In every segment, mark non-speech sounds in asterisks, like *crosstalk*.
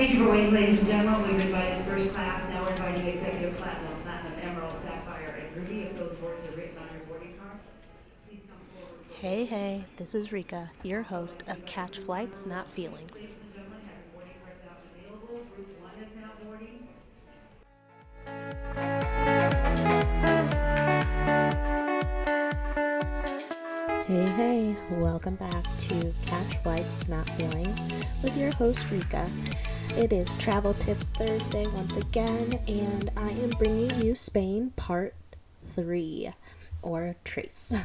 Thank you for waiting, ladies and gentlemen. We've invited first class, now we're inviting executive platinum, platinum, emerald, sapphire, and ruby. If those words are written on your boarding card, please come forward. Hey, hey, this is Rika, your host of Catch Flights, Not Feelings. Ladies and gentlemen, have your boarding cards out available. Group one is now boarding. Hey, hey, welcome back to Catch Flights, Not Feelings with your host Rika. It is Travel Tips Thursday once again, and I am bringing you Spain Part 3 or Trace. *laughs*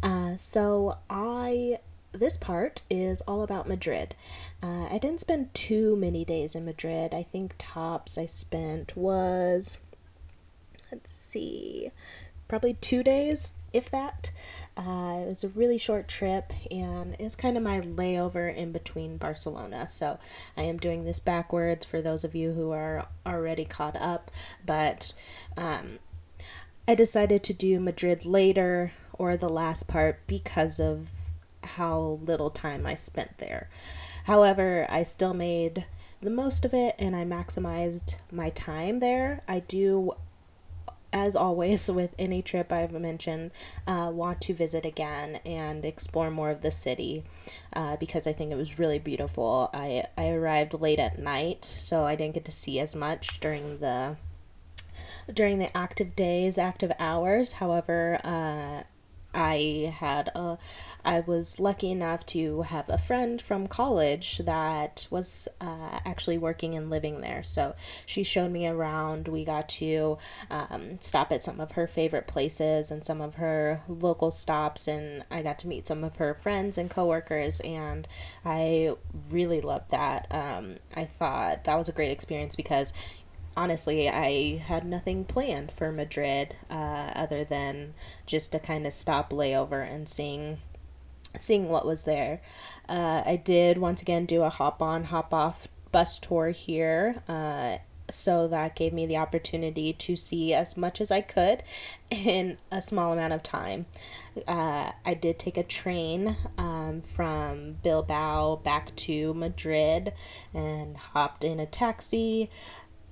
Uh, so, I this part is all about Madrid. Uh, I didn't spend too many days in Madrid. I think tops I spent was let's see, probably two days, if that. Uh, it was a really short trip, and it's kind of my layover in between Barcelona. So I am doing this backwards for those of you who are already caught up. But um, I decided to do Madrid later or the last part because of how little time I spent there. However, I still made the most of it and I maximized my time there. I do as always *laughs* with any trip I've mentioned, uh, want to visit again and explore more of the city uh, because I think it was really beautiful. I, I arrived late at night, so I didn't get to see as much during the during the active days, active hours. However, uh, I had a, I was lucky enough to have a friend from college that was uh, actually working and living there. So she showed me around. We got to um, stop at some of her favorite places and some of her local stops, and I got to meet some of her friends and coworkers, and I really loved that. Um, I thought that was a great experience because honestly, I had nothing planned for Madrid uh, other than just to kind of stop layover and seeing seeing what was there. Uh, I did once again do a hop on, hop off bus tour here. Uh, so that gave me the opportunity to see as much as I could in a small amount of time. Uh, I did take a train um, from Bilbao back to Madrid and hopped in a taxi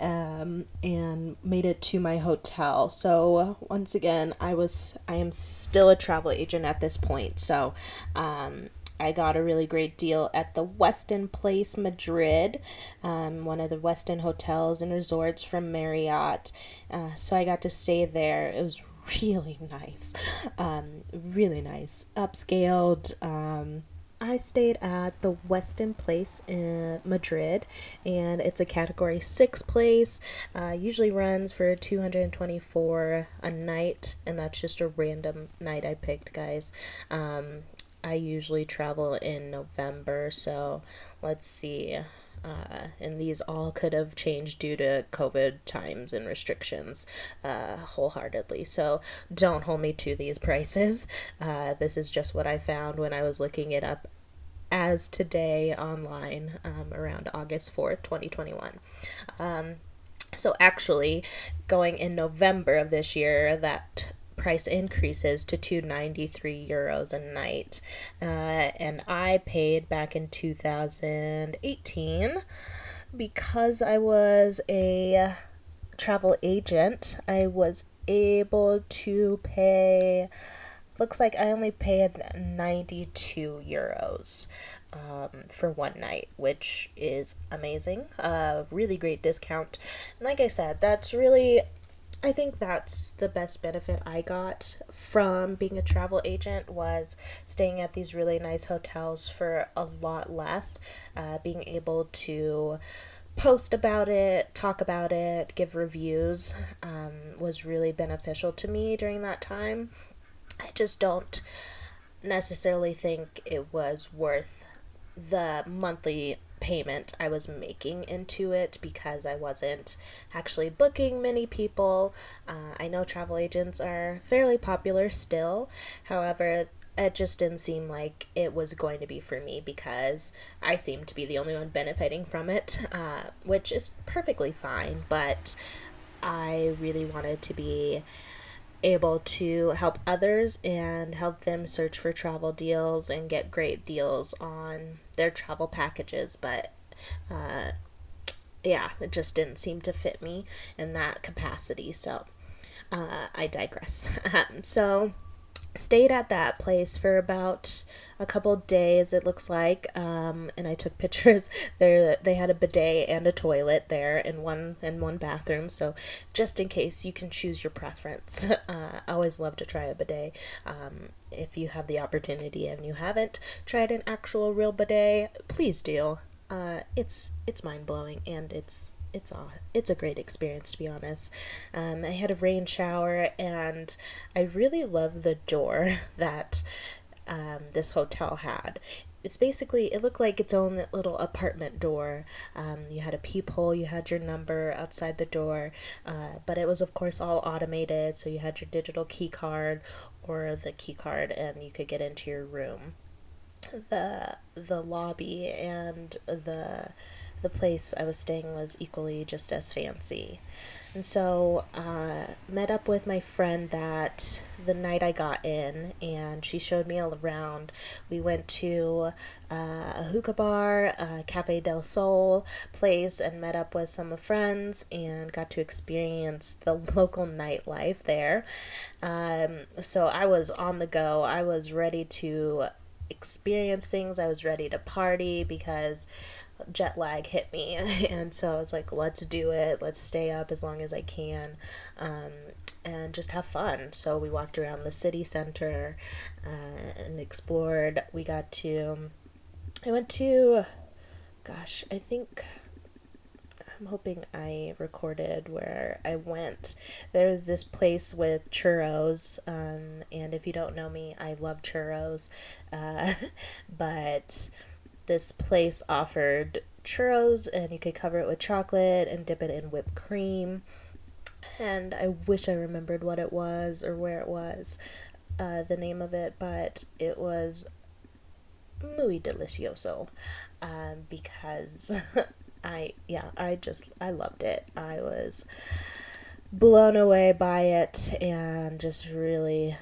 um, and made it to my hotel. So once again, I was I am still a travel agent at this point. So um, I got a really great deal at the Westin Palace Madrid, um, one of the Westin hotels and resorts from Marriott. Uh, so I got to stay there. It was really *laughs* nice, um, really nice, upscaled. Um, I stayed at the Westin Palace in Madrid, and it's a Category Six place. Uh, usually runs for two hundred and twenty-four a night, and that's just a random night I picked, guys. Um, I usually travel in November, so let's see. Uh, and these all could have changed due to COVID times and restrictions uh, wholeheartedly. So don't hold me to these *laughs* prices. Uh, this is just what I found when I was looking it up as today online um, around August 4th, 2021. Um, so actually, going in November of this year, that price increases to 293 euros a night uh, and i paid back in 2018 because i was a travel agent i was able to pay looks like i only paid 92 euros um, for one night, which is amazing. A uh, really great discount. And like I said, that's really I think that's the best benefit I got from being a travel agent was staying at these really nice hotels for a lot less, uh, being able to post about it, talk about it, give reviews um, was really beneficial to me during that time. I just don't necessarily think it was worth the monthly payment I was making into it because I wasn't actually booking many people. Uh, I know travel agents are fairly popular still, however, it just didn't seem like it was going to be for me because I seemed to be the only one benefiting from it, uh, which is perfectly fine, but I really wanted to be able to help others and help them search for travel deals and get great deals on their travel packages. But uh, yeah, it just didn't seem to fit me in that capacity. So uh, I digress. *laughs* so stayed at that place for about a couple days it looks like um, and i took *laughs* pictures. There they had a bidet and a toilet there in one in one bathroom so just in case you can choose your preference. *laughs* Uh, i always love to try a bidet um, if you have the opportunity and you haven't tried an actual real bidet please do. Uh, it's it's mind-blowing and it's it's a it's a great experience to be honest. Um, I had a rain shower and I really love the door *laughs* that um, this hotel had. It's basically it looked like its own little apartment door. Um, you had a peephole, you had your number outside the door, uh, but it was of course all automated. So you had your digital key card or the key card, and you could get into your room. The the lobby and the the place I was staying was equally just as fancy. And so, uh, met up with my friend that the night I got in, and she showed me all around. We went to uh, a hookah bar, a Cafe del Sol place, and met up with some friends and got to experience the *laughs* local nightlife there. Um, so I was on the go. I was ready to experience things. I was ready to party because jet lag hit me *laughs* and so i was like let's do it let's stay up as long as i can um, and just have fun so we walked around the city center uh, and explored we got to i went to gosh i think I'm hoping I recorded where I went. There's this place with churros, um, and if you don't know me, I love churros. Uh, *laughs* but this place offered churros and you could cover it with chocolate and dip it in whipped cream. And I wish I remembered what it was or where it was, uh, the name of it, but it was muy delicioso um, because *laughs* I, yeah, I just, I loved it. I was blown away by it and just really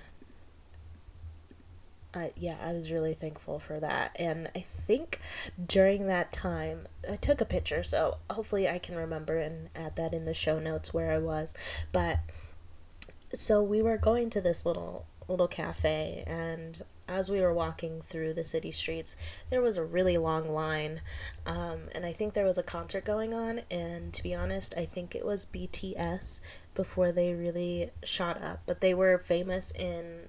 uh, yeah, I was really thankful for that. And I think during that time, I took a picture, so hopefully I can remember and add that in the show notes where I was. But so we were going to this little little cafe and as we were walking through the city streets there was a really long line um, and i think there was a concert going on and to be honest i think it was bts before they really shot up but they were famous in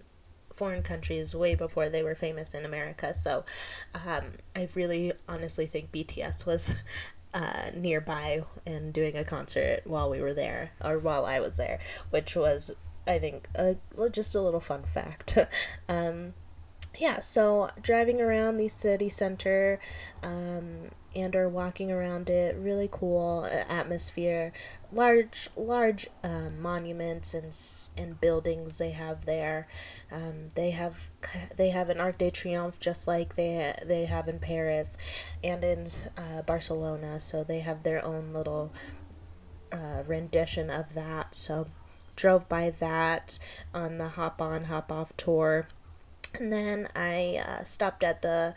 foreign countries way before they were famous in America. So um, I really honestly think BTS was uh, nearby and doing a concert while we were there, or while I was there, which was, I think, a, just a little fun fact. *laughs* um, yeah, so driving around the city center um, and or walking around it, really cool uh, atmosphere, large large um, monuments and and buildings they have there. Um, they have they have an Arc de Triomphe just like they they have in Paris, and in uh, Barcelona. So they have their own little uh, rendition of that. So drove by that on the hop on hop off tour and then I uh, stopped at the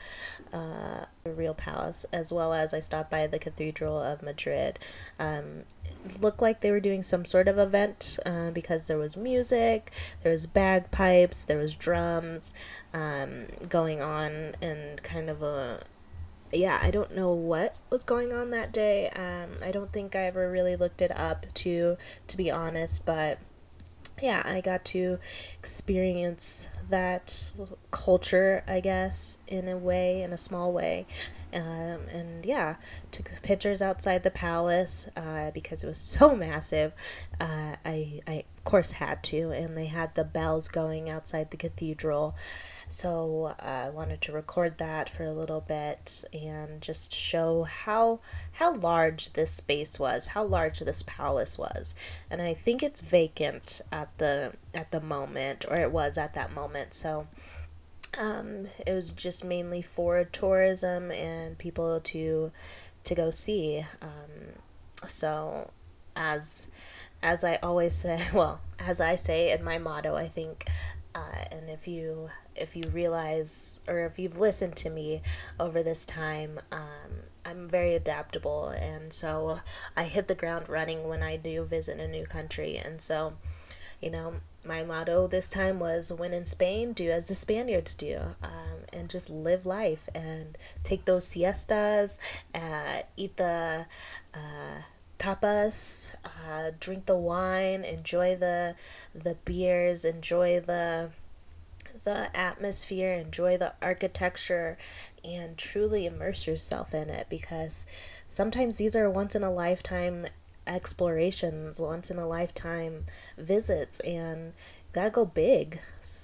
uh, Real Palace as well as I stopped by the Cathedral of Madrid. Um, it looked like they were doing some sort of event uh, because there was music, there was bagpipes, there was drums um, going on, and kind of a yeah, I don't know what was going on that day. Um, I don't think I ever really looked it up to to be honest, but yeah, I got to experience that culture, I guess, in a way, in a small way. Um, and yeah, took pictures outside the palace uh, because it was so *laughs* massive. Uh, I, I, of course, had to, and they had the bells going outside the cathedral. So I wanted to record that for a little bit and just show how how large this space was, how large this palace was. And I think it's vacant at the at the moment, or it was at that moment. So um, it was just mainly for tourism and people to to go see. Um, so as as I always say, *laughs* well, as I say in my motto, I think Uh, and if you if you realize or if you've listened to me over this time, um, I'm very adaptable, and so I hit the ground running when I do visit a new country. And so, you know, my motto this time was "When in Spain, do as the Spaniards do," um, and just live life and take those siestas, uh, eat the. Uh, tapas, uh, drink the wine, enjoy the the beers, enjoy the the atmosphere, enjoy the architecture, and truly immerse yourself in it because sometimes these are once in a lifetime explorations, once in a lifetime visits, and gotta go big.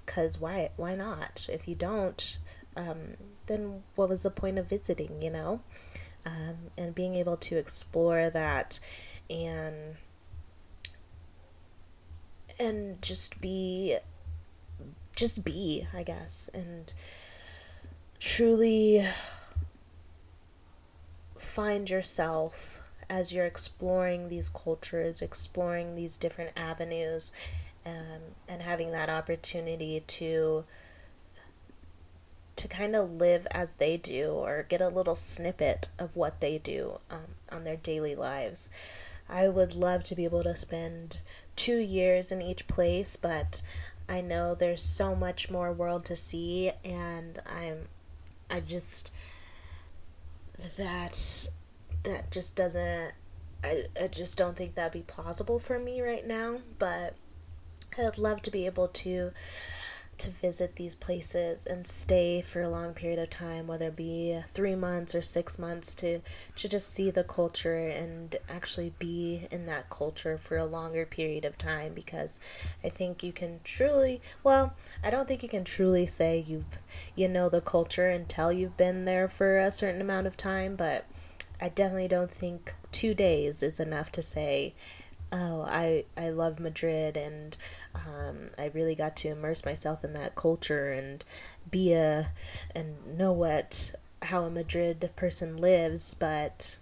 Cause why? Why not? If you don't, um, then what was the point of visiting? You know um, and being able to explore that and and just be just be i guess and truly find yourself as you're exploring these cultures exploring these different avenues um, and having that opportunity to to kind of live as they do or get a little snippet of what they do um, on their daily lives. I would love to be able to spend two years in each place, but I know there's so much more world to see, and I'm, I just, that, that just doesn't, I, I just don't think that'd be plausible for me right now, but I'd love to be able to to visit these places and stay for a long period of time, whether it be three months or six months, to, to just see the culture and actually be in that culture for a longer period of time. Because I think you can truly, well, I don't think you can truly say you've, you know, the culture until you've been there for a certain amount of time, but I definitely don't think two days is enough to say, oh, I, I love Madrid and um, I really got to immerse myself in that culture and be a and know what how a Madrid person lives, but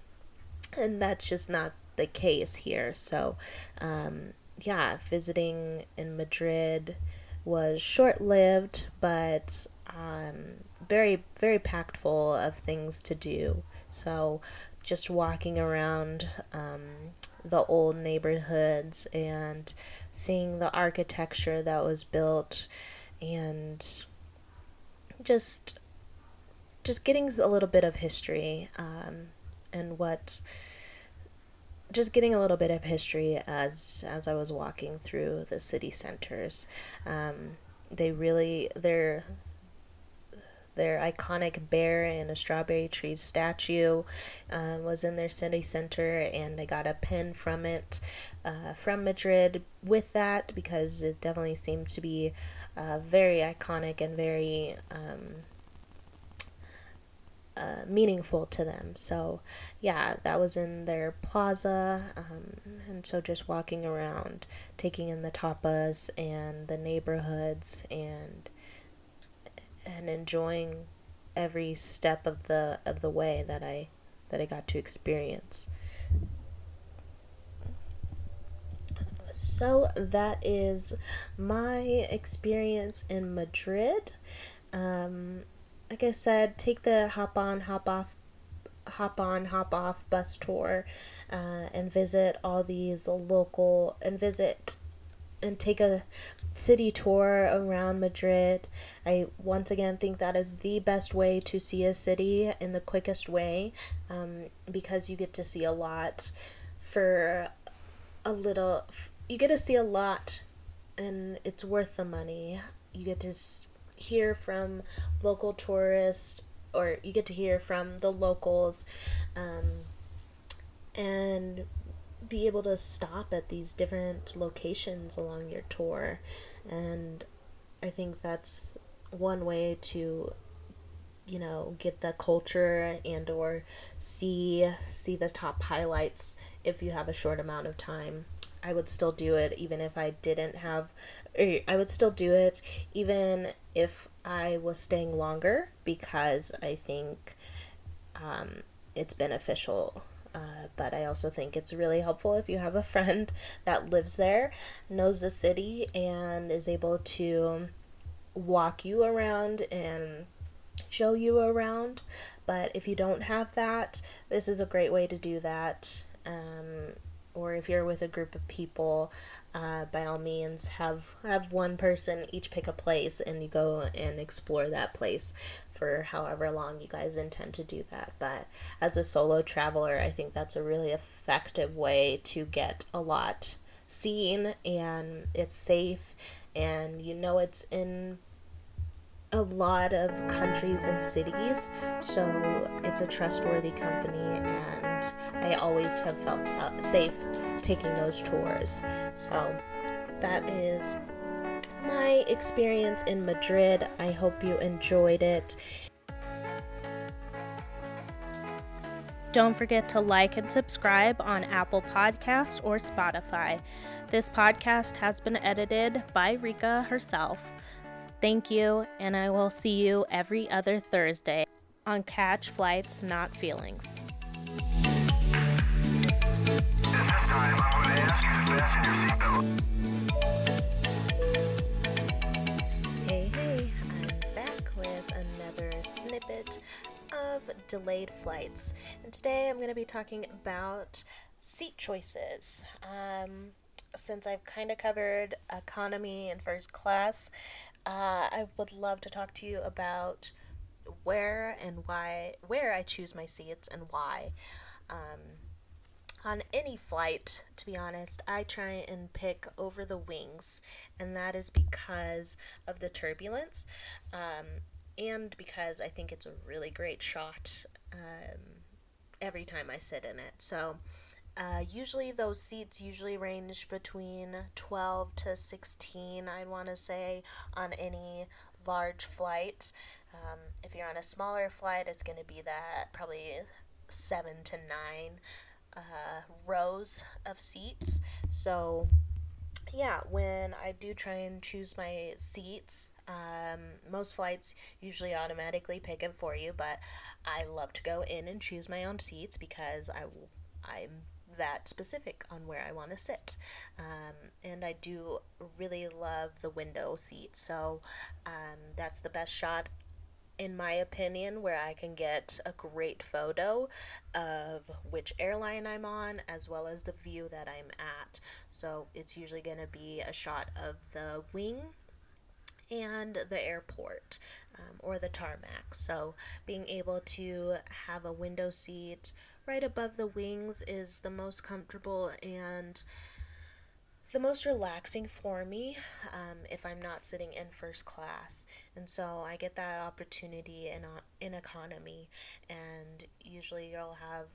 and that's just not the case here. So, um, yeah, visiting in Madrid was short lived, but um, very very packed full of things to do. So, just walking around um, the old neighborhoods and seeing the architecture that was built and just just getting a little bit of history um, and what just getting a little bit of history as as I was walking through the city centers. Um, they really they're their iconic bear and a strawberry tree statue uh, was in their city center, and I got a pin from it uh, from Madrid with that because it definitely seemed to be uh, very iconic and very um, uh, meaningful to them. So, yeah, that was in their plaza. Um, and so, just walking around, taking in the tapas and the neighborhoods, and and enjoying every step of the of the way that I that I got to experience. So that is my experience in Madrid. Um, like I said, take the hop on, hop off, hop on, hop off bus tour, uh, and visit all these local and visit and take a city tour around Madrid. I once again think that is the best way to see a city in the quickest way um, because you get to see a lot for a little. You get to see a lot and it's worth the money. You get to hear from local tourists or you get to hear from the locals um, and be able to stop at these different locations along your tour. And i think that's one way to you know get the culture and or see see the top highlights if you have a short amount of time. I would still do it even if i didn't have i would still do it even if i was staying longer because i think um, it's beneficial uh, but I also think it's really helpful if you have a friend *laughs* that lives there, knows the city, and is able to walk you around and show you around. But if you don't have that, this is a great way to do that. Um, or if you're with a group of people, uh, by all means have have one person each pick a place and you go and explore that place for however long you guys intend to do that. But as a solo traveler, I think that's a really effective way to get a lot seen and it's safe and you know it's in a lot of countries and cities, so it's a trustworthy company, and I always have felt safe taking those tours. So that is my experience in Madrid. I hope you enjoyed it. Don't forget to like and subscribe on Apple Podcasts or Spotify. This podcast has been edited by Rika herself. Thank you, and I will see you every other Thursday on Catch Flights, Not Feelings. Hey, hey, I'm back with another snippet of delayed flights. And today I'm going to be talking about seat choices. Um, since I've kind of covered economy and first class, uh, I would love to talk to you about where and why, where I choose my seats and why. Um, on any flight, to be honest, I try and pick over the wings, and that is because of the turbulence, um, and because I think it's a really great shot um, every time I sit in it. So, uh, usually those seats usually range between 12 to 16, I'd want to say, on any large flight. Um, if you're on a smaller flight, it's going to be that probably 7 to 9 uh, rows of seats. So, yeah, when I do try and choose my seats, um, most flights usually automatically pick it for you, but I love to go in and choose my own seats because I, I'm that specific on where I want to sit. Um, and I do really love the window seat. So um, that's the best shot, in my opinion, where I can get a great photo of which airline I'm on as well as the view that I'm at. So it's usually going to be a shot of the wing and the airport um, or the tarmac. So, being able to have a window seat right above the wings is the most comfortable and the most relaxing for me um, if I'm not sitting in first class. And so I get that opportunity in, in economy, and usually you'll have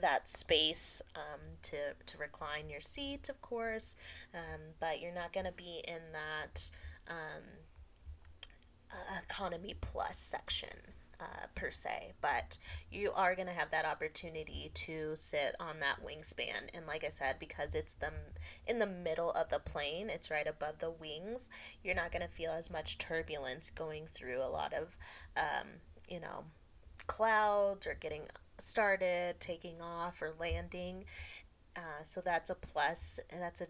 that space um, to, to recline your seat, of course, um, but you're not going to be in that um, uh, economy plus section uh, per se, but you are going to have that opportunity to sit on that wingspan. And like I said, because it's the in the middle of the plane, it's right above the wings. You're not going to feel as much turbulence going through a lot of, um, you know, clouds or getting started, taking off, or landing. Uh, so that's a plus, and that's a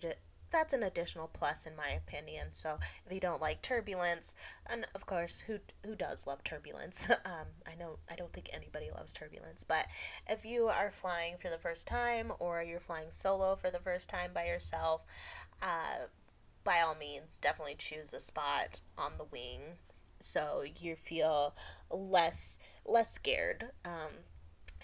that's an additional plus in my opinion. So if you don't like turbulence, and of course, who who does love turbulence? *laughs* um, I know I don't think anybody loves turbulence, but if you are flying for the first time or you're flying solo for the first time by yourself, uh, by all means, definitely choose a spot on the wing so you feel less less scared. Um,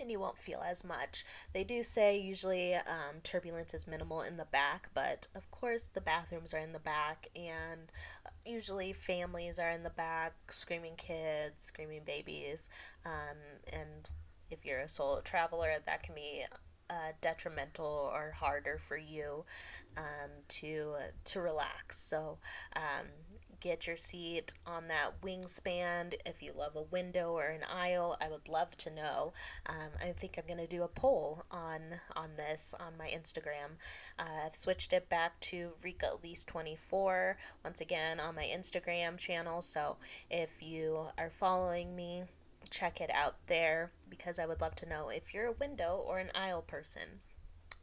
and you won't feel as much. They do say usually um, turbulence is minimal in the back, but of course the bathrooms are in the back, and uh, usually families are in the back, screaming kids, screaming babies, um, and if you're a solo traveler, that can be uh, detrimental or harder for you um, to to relax. So um, get your seat on that wingspan. If you love a window or an aisle, I would love to know. Um, I think I'm going to do a poll on on this on my Instagram. Uh, I've switched it back to Rika at least 24 once again on my Instagram channel. So if you are following me, check it out there because I would love to know if you're a window or an aisle person.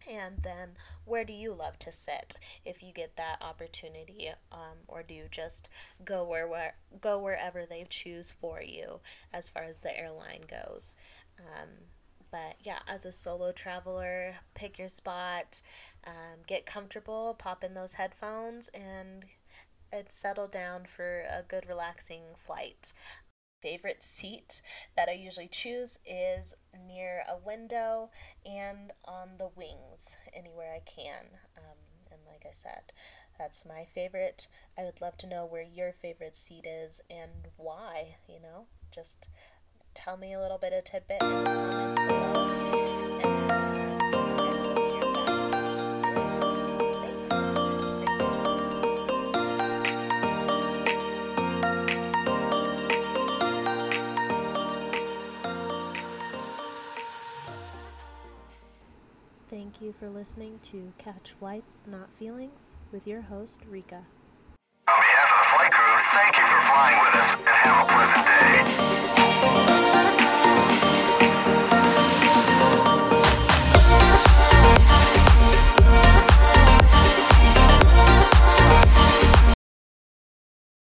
And then, where do you love to sit if you get that opportunity, um, or do you just go where, where go wherever they choose for you as far as the airline goes? Um, but yeah, as a solo traveler, pick your spot, um, get comfortable, pop in those headphones, and, and settle down for a good, relaxing flight favorite seat that I usually choose is near a window and on the wings, anywhere I can. Um, and like I said, that's my favorite. I would love to know where your favorite seat is and why, you know? Just tell me a little bit of tidbit for listening to Catch Flights, Not Feelings with your host, Rika. On behalf of the flight crew, thank you for flying with us and have a pleasant day.